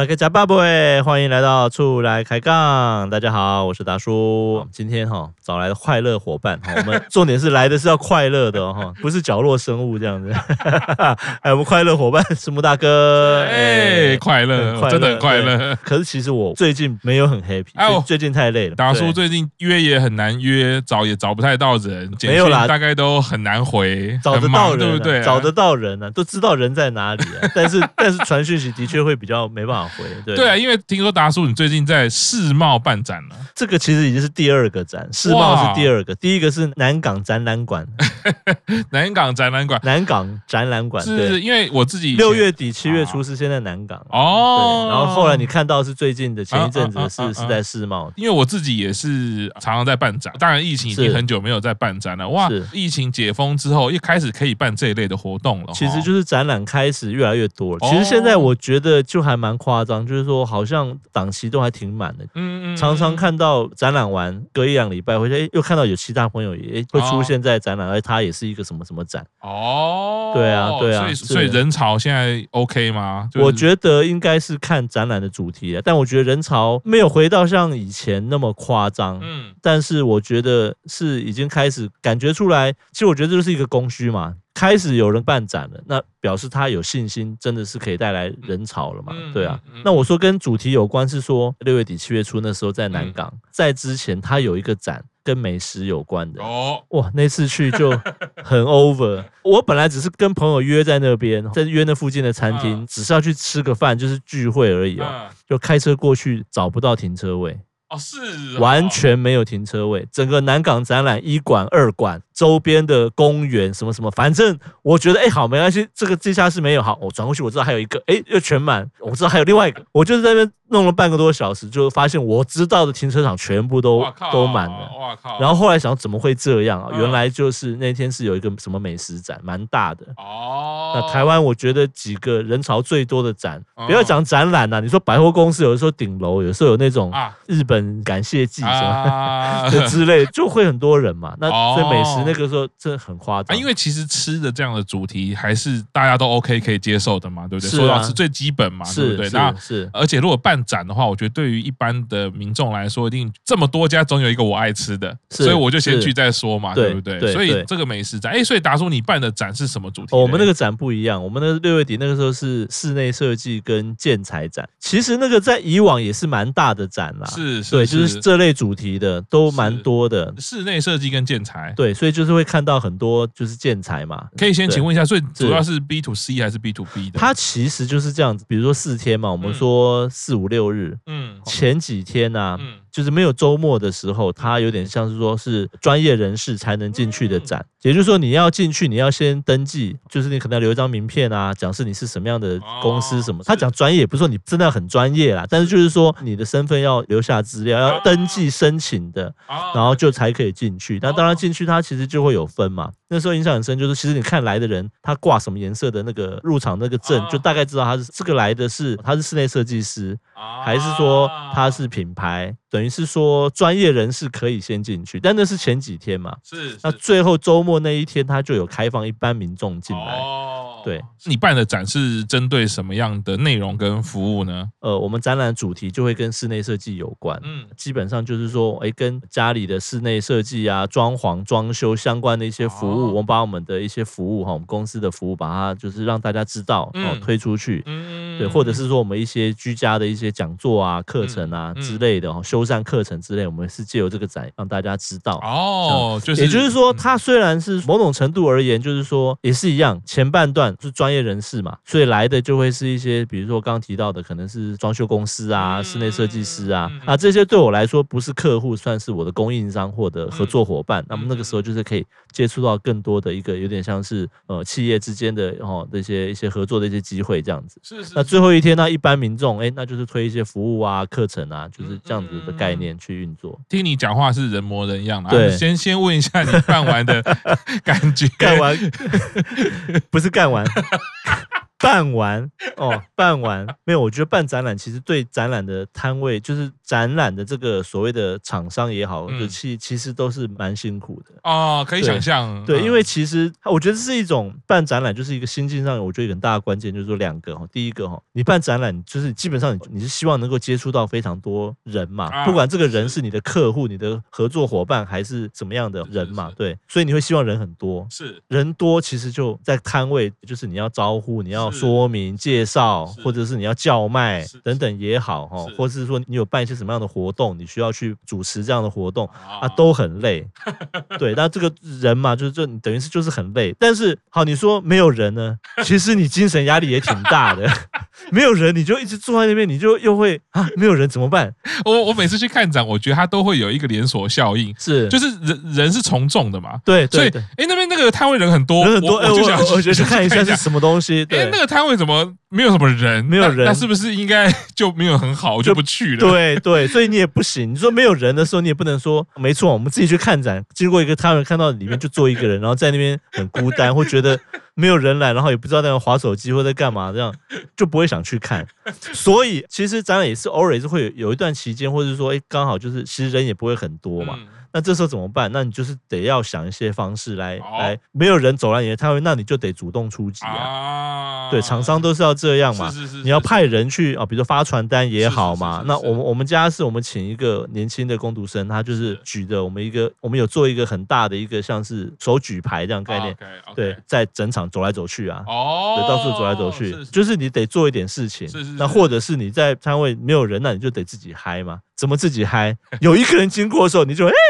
大家加巴布诶，欢迎来到出来开杠。大家好，我是达叔。今天哈找来的快乐伙伴，我们重点是来的是要快乐的哈，不是角落生物这样子。哎，我们快乐伙伴是木大哥，哎，快乐，真的很快乐。可是其实我最近没有很 happy，哎，最近太累了。达叔最近约也很难约，找也找不太到人，没有啦，大概都很难回，找得到人对不对？找得到人呢，都知道人在哪里啊。但是 但是传讯息的确会比较没办法。对，对啊，因为听说达叔你最近在世贸办展了，这个其实已经是第二个展，世贸是第二个，第一个是南港展览馆，南港展览馆，南港展览馆，是因为我自己六月底七月初是先在南港。哦，然后后来你看到是最近的前一阵子是是在世贸，因为我自己也是常常在办展，当然疫情已经很久没有在办展了，哇，疫情解封之后一开始可以办这一类的活动了，其实就是展览开始越来越多了，其实现在我觉得就还蛮夸。夸张就是说，好像档期都还挺满的。嗯嗯，常常看到展览完隔一两礼拜，或者又看到有其他朋友也会出现在展览，而他也是一个什么什么展。哦，对啊，对啊。所以所以人潮现在 OK 吗？我觉得应该是看展览的主题，但我觉得人潮没有回到像以前那么夸张。嗯，但是我觉得是已经开始感觉出来。其实我觉得这就是一个供需嘛。开始有人办展了，那表示他有信心，真的是可以带来人潮了嘛？对啊。那我说跟主题有关，是说六月底七月初那时候在南港，在之前他有一个展跟美食有关的。哦，哇，那次去就 很 over。我本来只是跟朋友约在那边，在约那附近的餐厅，只是要去吃个饭，就是聚会而已哦。就开车过去找不到停车位。哦，是完全没有停车位，整个南港展览一馆、二馆。周边的公园什么什么，反正我觉得哎、欸、好没关系，这个地下室没有好，我转过去我知道还有一个哎、欸、又全满，我知道还有另外一个，我就是在那边弄了半个多小时，就发现我知道的停车场全部都靠都满了，哇靠！然后后来想怎么会这样啊？嗯、原来就是那天是有一个什么美食展，蛮大的哦。那台湾我觉得几个人潮最多的展，嗯、不要讲展览呐、啊，你说百货公司有的时候顶楼，有时候有那种日本感谢祭什么、啊、之类，就会很多人嘛。那所以美食。那个时候真的很夸张，因为其实吃的这样的主题还是大家都 OK 可以接受的嘛，对不对？说到吃最基本嘛，对不对？那是，而且如果办展的话，我觉得对于一般的民众来说，一定这么多家总有一个我爱吃的，所以我就先去再说嘛，对不对？所以这个美食展，哎，所以达叔你办的展是什么主题？我们那个展不一样，我们的六月底那个时候是室内设计跟建材展，其实那个在以往也是蛮大的展啦，是，对，就是这类主题的都蛮多的，室内设计跟建材，对，所以就。是会看到很多就是建材嘛，可以先请问一下，最主要是 B to C 还是 B to B 的？它其实就是这样子，比如说四天嘛，我们说四五六日，嗯，前几天呢，嗯。就是没有周末的时候，它有点像是说是专业人士才能进去的展，也就是说你要进去，你要先登记，就是你可能要留一张名片啊，讲是你是什么样的公司什么。他讲专业，不是说你真的很专业啦，但是就是说你的身份要留下资料，要登记申请的，然后就才可以进去。那当然进去，它其实就会有分嘛。那时候印象很深，就是其实你看来的人，他挂什么颜色的那个入场那个证，就大概知道他是这个来的是他是室内设计师，还是说他是品牌。等于是说，专业人士可以先进去，但那是前几天嘛。是。那最后周末那一天，他就有开放一般民众进来。哦。对。你办的展是针对什么样的内容跟服务呢？呃，我们展览主题就会跟室内设计有关。嗯。基本上就是说，哎，跟家里的室内设计啊、装潢、装修相关的一些服务，我们把我们的一些服务哈，我们公司的服务，把它就是让大家知道，哦，推出去。嗯。对，或者是说我们一些居家的一些讲座啊、课程啊之类的，哦，修缮课程之类，我们是借由这个展让大家知道哦，就是也就是说，它虽然是某种程度而言，就是说也是一样，前半段是专业人士嘛，所以来的就会是一些，比如说刚刚提到的，可能是装修公司啊、室内设计师啊，啊这些对我来说不是客户，算是我的供应商或者合作伙伴。那么那个时候就是可以接触到更多的一个有点像是呃企业之间的哦这些一些合作的一些机会这样子。是是。那最后一天呢，一般民众哎，那就是推一些服务啊、课程啊，就是这样子的。概念去运作，听你讲话是人模人样啊。对，先先问一下你办完的 感觉。干完 不是干完，fine. 办完哦，办完 没有？我觉得办展览其实对展览的摊位，就是展览的这个所谓的厂商也好，嗯、其其实都是蛮辛苦的哦，可以想象。对，嗯、因为其实我觉得这是一种办展览，就是一个心境上，我觉得很大的关键就是说两个哈。第一个哈，你办展览就是基本上你你是希望能够接触到非常多人嘛，啊、不管这个人是你的客户、你的合作伙伴还是怎么样的人嘛，是是是对，所以你会希望人很多，是人多，其实就在摊位，就是你要招呼，你要。说明介绍，或者是你要叫卖等等也好哈，或者是说你有办一些什么样的活动，你需要去主持这样的活动啊，都很累。对，那这个人嘛，就是这等于是就是很累。但是好，你说没有人呢，其实你精神压力也挺大的。没有人，你就一直坐在那边，你就又会啊，没有人怎么办？我我每次去看展，我觉得它都会有一个连锁效应，是就是人人是从众的嘛。对，所以哎那边那个摊位人很多，人很多，我就想我觉得去看一下是什么东西。对，那个摊位怎么？没有什么人，没有人，那是不是应该 就没有很好，我就不去了？对对，所以你也不行。你说没有人的时候，你也不能说没错。我们自己去看展，经过一个摊位看到里面就坐一个人，然后在那边很孤单，会觉得没有人来，然后也不知道在那划手机或在干嘛，这样就不会想去看。所以其实展览也是偶尔也是会有有一段期间，或者说哎刚好就是其实人也不会很多嘛。那这时候怎么办？那你就是得要想一些方式来来，没有人走来你的摊位，那你就得主动出击啊。对，厂商都是要这样嘛。是是是。你要派人去啊，比如说发传单也好嘛。那我们我们家是我们请一个年轻的工读生，他就是举着我们一个，我们有做一个很大的一个像是手举牌这样概念。对，在整场走来走去啊。哦。对，到处走来走去，就是你得做一点事情。是是。那或者是你在摊位没有人，那你就得自己嗨嘛。怎么自己嗨？有一个人经过的时候，你就哎。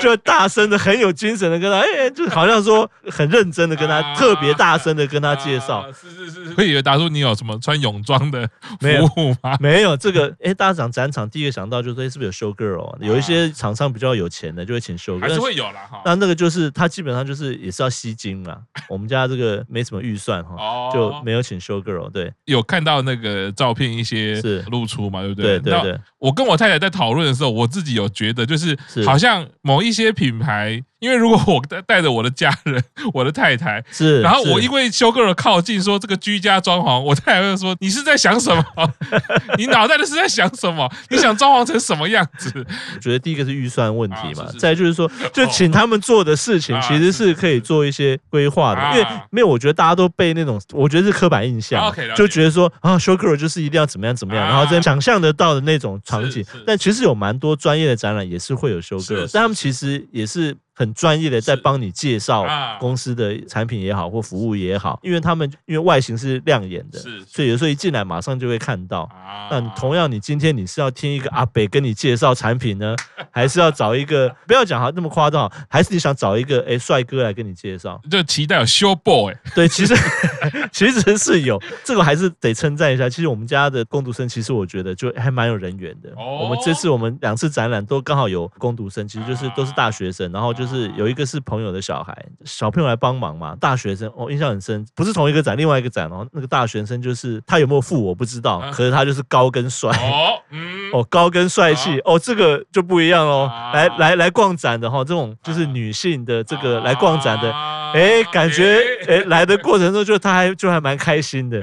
就大声的，很有精神的跟他，哎，就好像说很认真的跟他，特别大声的跟他介绍。是是是，会以为达叔你有什么穿泳装的服务吗？没有这个，哎，大家讲展场，第一个想到就是，哎，是不是有 show girl？有一些厂商比较有钱的，就会请 show girl，还是会有啦哈。那那个就是他基本上就是也是要吸金嘛。我们家这个没什么预算哈，就没有请 show girl。对，有看到那个照片一些是露出嘛，对不对？对对对。我跟我太太在讨论的时候，我自己有觉得，就是好像某一些品牌。因为如果我带带着我的家人，我的太太 是，然后我因为修 girl 靠近说这个居家装潢，我太太会说，你是在想什么？你脑袋里是在想什么？你想装潢成什么样子？我觉得第一个是预算问题嘛，再就是说，就请他们做的事情其实是可以做一些规划的，因为没有，我觉得大家都被那种，我觉得是刻板印象，就觉得说啊，修 girl 就是一定要怎么样怎么样，然后再想象得到的那种场景，但其实有蛮多专业的展览也是会有修 girl，但他们其实也是。很专业的在帮你介绍公司的产品也好或服务也好，因为他们因为外形是亮眼的，所以有时候一进来马上就会看到。那同样，你今天你是要听一个阿北跟你介绍产品呢，还是要找一个不要讲哈那么夸张，还是你想找一个哎帅哥来跟你介绍？就期待有 show boy。对，其实 其实是有这个，还是得称赞一下。其实我们家的工读生，其实我觉得就还蛮有人缘的。我们这次我们两次展览都刚好有工读生，其实就是都是大学生，然后就是。是有一个是朋友的小孩，小朋友来帮忙嘛，大学生哦，印象很深，不是同一个展，另外一个展哦，那个大学生就是他有没有富我不知道，可是他就是高跟帅哦，嗯，哦高跟帅气哦，这个就不一样哦，来来来逛展的哈，这种就是女性的这个来逛展的。哎，感觉哎来的过程中，就他还就还蛮开心的，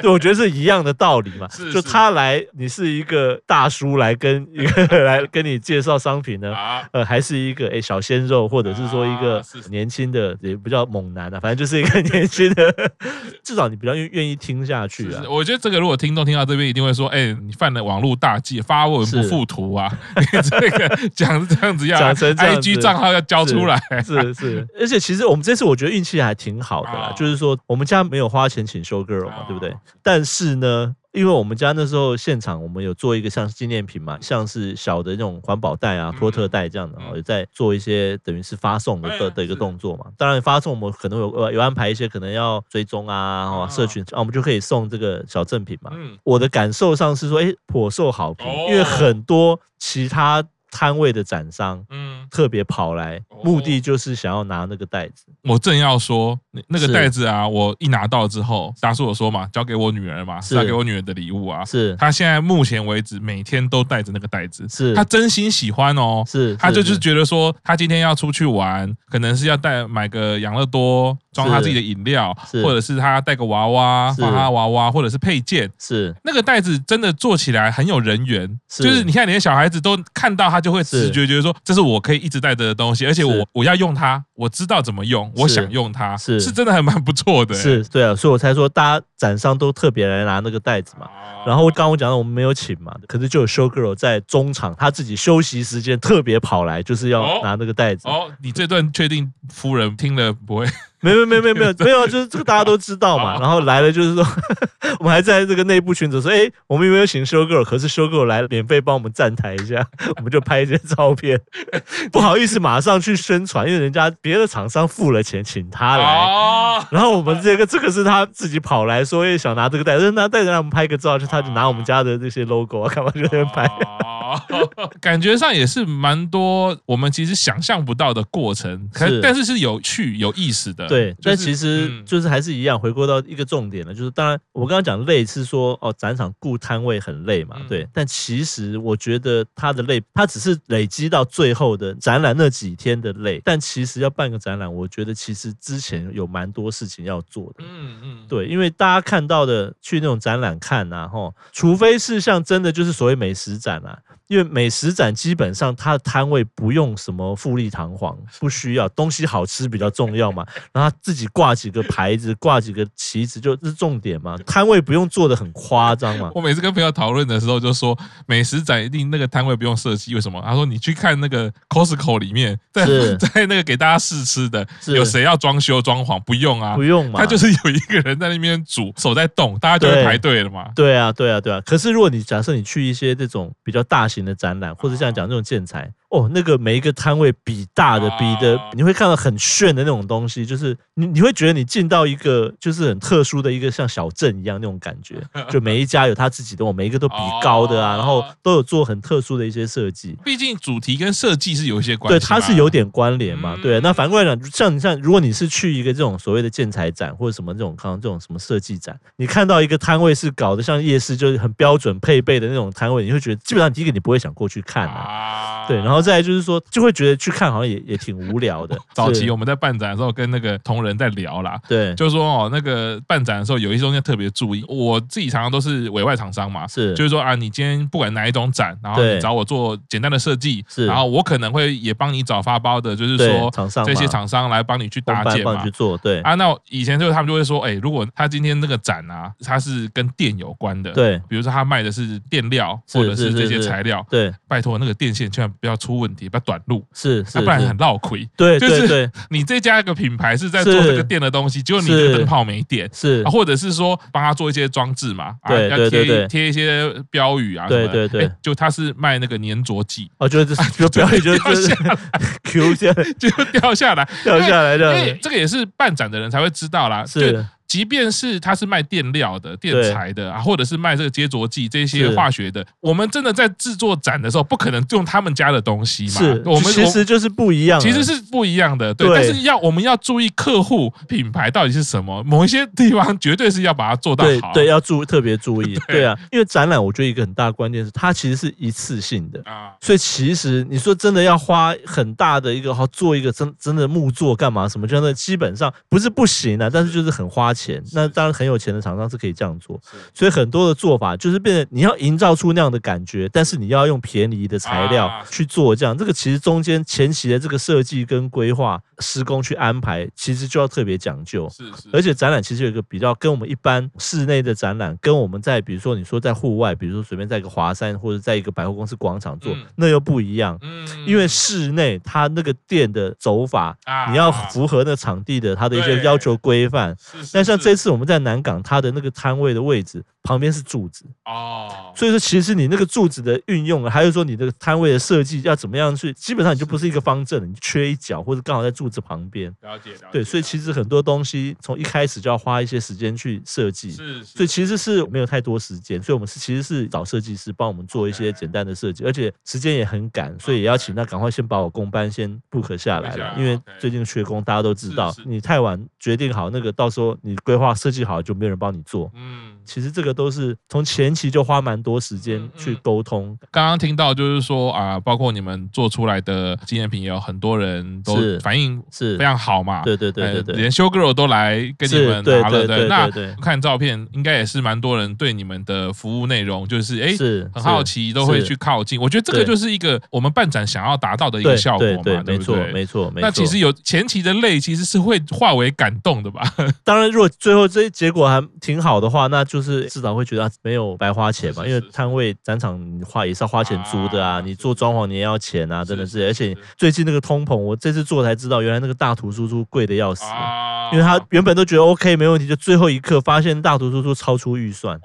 对，我觉得是一样的道理嘛。就他来，你是一个大叔来跟 一个来跟你介绍商品呢，呃，还是一个哎小鲜肉，或者是说一个年轻的也不叫猛男啊，反正就是一个年轻的，至少你比较愿愿意听下去啊。我觉得这个如果听众听到这边，一定会说，哎，你犯了网络大忌，发文不附图啊，这个讲这样子要，IG 账号要交出来，是是，而且其实我们这次。我觉得运气还挺好的啦，就是说我们家没有花钱请 show girl 嘛，对不对？但是呢，因为我们家那时候现场我们有做一个像纪念品嘛，像是小的那种环保袋啊、托特袋这样的，然后在做一些等于是发送的的一个动作嘛。当然发送我们可能有有安排一些可能要追踪啊、社群啊，我们就可以送这个小赠品嘛。我的感受上是说，哎，颇受好评，因为很多其他。摊位的展商，嗯，特别跑来，目的就是想要拿那个袋子。我正要说，那个袋子啊，我一拿到之后，大叔我说嘛，交给我女儿嘛，是交给我女儿的礼物啊。是，她现在目前为止每天都带着那个袋子，是她真心喜欢哦。是，她就是觉得说，她今天要出去玩，可能是要带买个养乐多。装他自己的饮料，或者是他带个娃娃放他娃娃，或者是配件，是。那个袋子真的做起来很有人缘，就是你看，连小孩子都看到他就会直觉觉得说，这是我可以一直带着的东西，而且我我要用它，我知道怎么用，我想用它，是。是真的还蛮不错的，是对啊，所以我才说大家展商都特别来拿那个袋子嘛。然后刚刚我讲到我们没有请嘛，可是就有 show girl 在中场，他自己休息时间特别跑来，就是要拿那个袋子。哦，你这段确定夫人听了不会？没有没有没有没有 没有，就是这个大家都知道嘛。然后来了就是说，我们还在这个内部群组说，哎，我们有没有请 show girl？可是 show girl 来免费帮我们站台一下，我们就拍一些照片。不好意思，马上去宣传，因为人家别的厂商付了钱请他来。然后我们这个这个是他自己跑来说，也想拿这个袋子，拿袋子让我们拍个照，就他就拿我们家的这些 logo 啊，干嘛就在那 感觉上也是蛮多我们其实想象不到的过程，是但是是有趣有意思的。对，但其实就是还是一样，回归到一个重点了，就是当然我刚刚讲累是说哦，展场顾摊位很累嘛，对。但其实我觉得他的累，他只是累积到最后的展览那几天的累。但其实要办个展览，我觉得其实之前有蛮多事情要做的。嗯嗯，对，因为大家看到的去那种展览看啊，吼，除非是像真的就是所谓美食展啊。因为美食展基本上它的摊位不用什么富丽堂皇，不需要东西好吃比较重要嘛。然后他自己挂几个牌子，挂几个旗子，就是重点嘛。摊位不用做的很夸张嘛。我每次跟朋友讨论的时候就说，美食展一定那个摊位不用设计，为什么？他说你去看那个 Costco 里面，在 在那个给大家试吃的，有谁要装修装潢？不用啊，不用嘛。他就是有一个人在那边煮，手在动，大家就会排队了嘛。对啊，对啊，对啊。可是如果你假设你去一些这种比较大型的展览，或者像讲这种建材。哦，那个每一个摊位比大的，比的，你会看到很炫的那种东西，就是你你会觉得你进到一个就是很特殊的一个像小镇一样那种感觉，就每一家有他自己的，我每一个都比高的啊，然后都有做很特殊的一些设计。毕竟主题跟设计是有一些关系，对，它是有点关联嘛。对，那反过来讲，像你像如果你是去一个这种所谓的建材展或者什么这种看这种什么设计展，你看到一个摊位是搞得像夜市，就是很标准配备的那种摊位，你会觉得基本上第一个你不会想过去看啊，对，然后。再来就是说，就会觉得去看好像也也挺无聊的。早期我们在办展的时候，跟那个同仁在聊啦，对，就是说哦，那个办展的时候有一些东西特别注意。我自己常常都是委外厂商嘛，是，就是说啊，你今天不管哪一种展，然后你找我做简单的设计，是，然后我可能会也帮你找发包的，就是说这些厂商来帮你去搭建嘛，去做，对。啊。那以前就是他们就会说，哎，如果他今天那个展啊，它是跟电有关的，对，比如说他卖的是电料或者是这些材料，对，拜托那个电线千万不要出问题，不要短路，是，要不然很绕亏。对，就是你这家一个品牌是在做这个电的东西，结果你的灯泡没电，是，或者是说帮他做一些装置嘛，啊，要贴贴一些标语啊，对对对，就他是卖那个粘着剂，哦，就是 就标语就掉下来，Q 下就掉下来，掉下来的，因为这个也是办展的人才会知道啦，是。即便是他是卖电料的、电材的啊，或者是卖这个接着剂这些化学的，我们真的在制作展的时候，不可能用他们家的东西嘛？是，我们其实就是不一样，其实是不一样的。对，但是要我们要注意客户品牌到底是什么，某一些地方绝对是要把它做到好。对，要注特别注意。对啊，因为展览，我觉得一个很大的关键是它其实是一次性的啊，所以其实你说真的要花很大的一个好做一个真真的木作干嘛什么，真的基本上不是不行啊，但是就是很花钱。那当然很有钱的厂商是可以这样做，所以很多的做法就是变成你要营造出那样的感觉，但是你要用便宜的材料去做这样，这个其实中间前期的这个设计跟规划、施工去安排，其实就要特别讲究。是是，而且展览其实有一个比较跟我们一般室内的展览，跟我们在比如说你说在户外，比如说随便在一个华山或者在一个百货公司广场做，那又不一样。嗯，因为室内它那个店的走法，你要符合那场地的它的一些要求规范。那像这次。我们在南港，它的那个摊位的位置旁边是柱子哦，所以说其实你那个柱子的运用，还有说你的摊位的设计要怎么样去，基本上你就不是一个方正，你缺一角或者刚好在柱子旁边。了解，了解。对，所以其实很多东西从一开始就要花一些时间去设计，是，所以其实是没有太多时间，所以我们是其实是找设计师帮我们做一些简单的设计，而且时间也很赶，所以也要请他赶快先把我工班先 book 下来了，因为最近缺工，大家都知道，你太晚决定好那个，到时候你规划。设计好就没有人帮你做，嗯。其实这个都是从前期就花蛮多时间去沟通。刚刚听到就是说啊，包括你们做出来的纪念品，也有很多人都反应是非常好嘛。对对对对对，连修 girl 都来跟你们拿了对。那看照片，应该也是蛮多人对你们的服务内容就是哎，是很好奇，都会去靠近。我觉得这个就是一个我们办展想要达到的一个效果嘛，对？没错没错。那其实有前期的累，其实是会化为感动的吧？当然，如果最后这结果还挺好的话，那就是至少会觉得没有白花钱嘛。因为摊位展场你花也是要花钱租的啊，你做装潢你也要钱啊，真的是。而且最近那个通膨，我这次做才知道，原来那个大图输出贵的要死。因为他原本都觉得 OK 没问题，就最后一刻发现大图输出超出预算。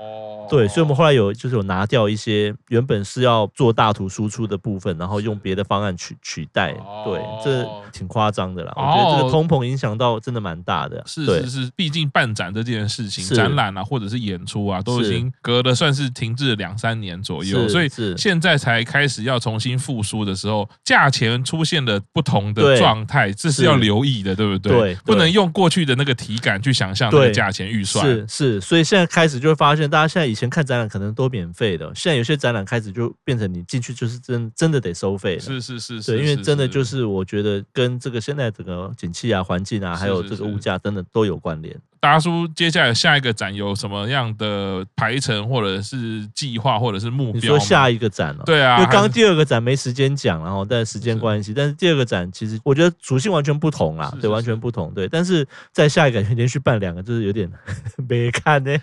对，所以我们后来有就是有拿掉一些原本是要做大图输出的部分，然后用别的方案取取代。对，这挺夸张的啦。我觉得这个通膨影响到真的蛮大的。是是是，毕竟办展这件事情，展览啊或者是演出啊，都已经隔了算是停滞了两三年左右，所以现在才开始要重新复苏的时候，价钱出现了不同的状态，这是要留意的，对不对？对，不能用过去的那个体感去想象那个价钱预算。是是，所以现在开始就会发现，大家现在以前看展览可能都免费的，现在有些展览开始就变成你进去就是真真的得收费了。是是是，对，因为真的就是我觉得跟这个现在整个景气啊、环境啊，还有这个物价，真的都有关联。达叔，接下来下一个展有什么样的排程，或者是计划，或者是目标？你说下一个展哦？对啊，因为刚刚第二个展没时间讲，然后但时间关系，但是第二个展其实我觉得属性完全不同啦，对，完全不同，对。但是在下一个连续办两个，就是有点 没看呢，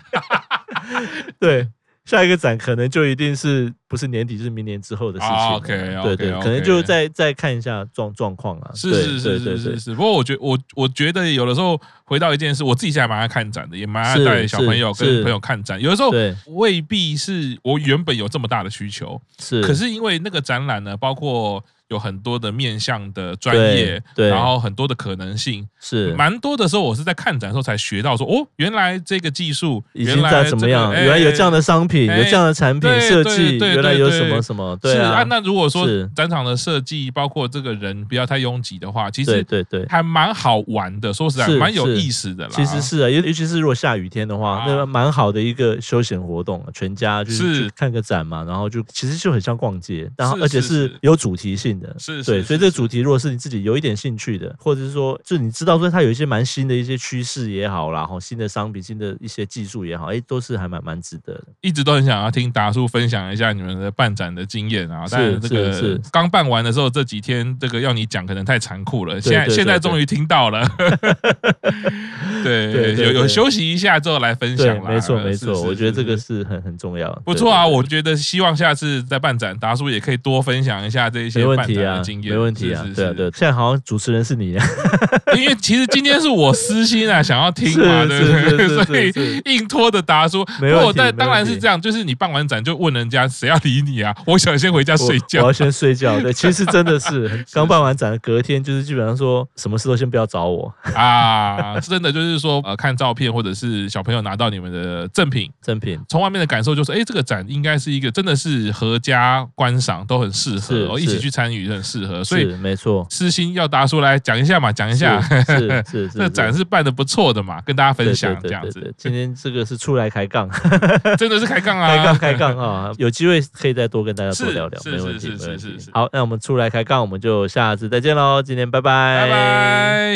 对。下一个展可能就一定是不是年底，就是明年之后的事情。OK，对对，可能就再再看一下状状况啊。是是是是是是。不过我觉我我觉得有的时候回到一件事，我自己现在蛮爱看展的，也蛮爱带小朋友跟朋友看展。有的时候未必是我原本有这么大的需求，是。可是因为那个展览呢，包括。有很多的面向的专业，对，然后很多的可能性，是蛮多的时候，我是在看展的时候才学到说，哦，原来这个技术已经在怎么样，原来有这样的商品，有这样的产品设计，原来有什么什么，对啊。那如果说展场的设计，包括这个人不要太拥挤的话，其实对对还蛮好玩的，说实在蛮有意思的啦。其实是啊，尤尤其是如果下雨天的话，那个蛮好的一个休闲活动，全家就是看个展嘛，然后就其实就很像逛街，然后而且是有主题性。是，对，所以这个主题如果是你自己有一点兴趣的，或者是说，就你知道说它有一些蛮新的一些趋势也好啦，然后新的商品、新的一些技术也好，哎，都是还蛮蛮值得的。一直都很想要听达叔分享一下你们的办展的经验啊，但是这个刚办完的时候这几天，这个要你讲可能太残酷了。现在现在终于听到了，对，有有休息一下之后来分享了。没错没错，我觉得这个是很很重要。不错啊，我觉得希望下次再办展，达叔也可以多分享一下这一些办展的经验。没问题啊，对啊对，现在好像主持人是你，因为其实今天是我私心啊，想要听嘛，对不对？所以硬拖着答说。没有，但当然是这样，就是你办完展就问人家谁要理你啊？我想先回家睡觉，我要先睡觉。对，其实真的是 刚办完展，隔天就是基本上说什么事都先不要找我啊，真的就是说呃，看照片或者是小朋友拿到你们的赠品，赠品从外面的感受就是，哎，这个展应该是一个真的是合家观赏都很适合，哦，一起去参与很适合。所以没错，私心要答出来讲一下嘛，讲一下，是是 是，这展是办的不错的嘛，跟大家分享这样子。今天这个是出来开杠，真的是开杠啊，开杠开杠啊，有机会可以再多跟大家多聊聊，没问题，没问题。好，那我们出来开杠，我们就下次再见喽，今天拜拜，拜拜。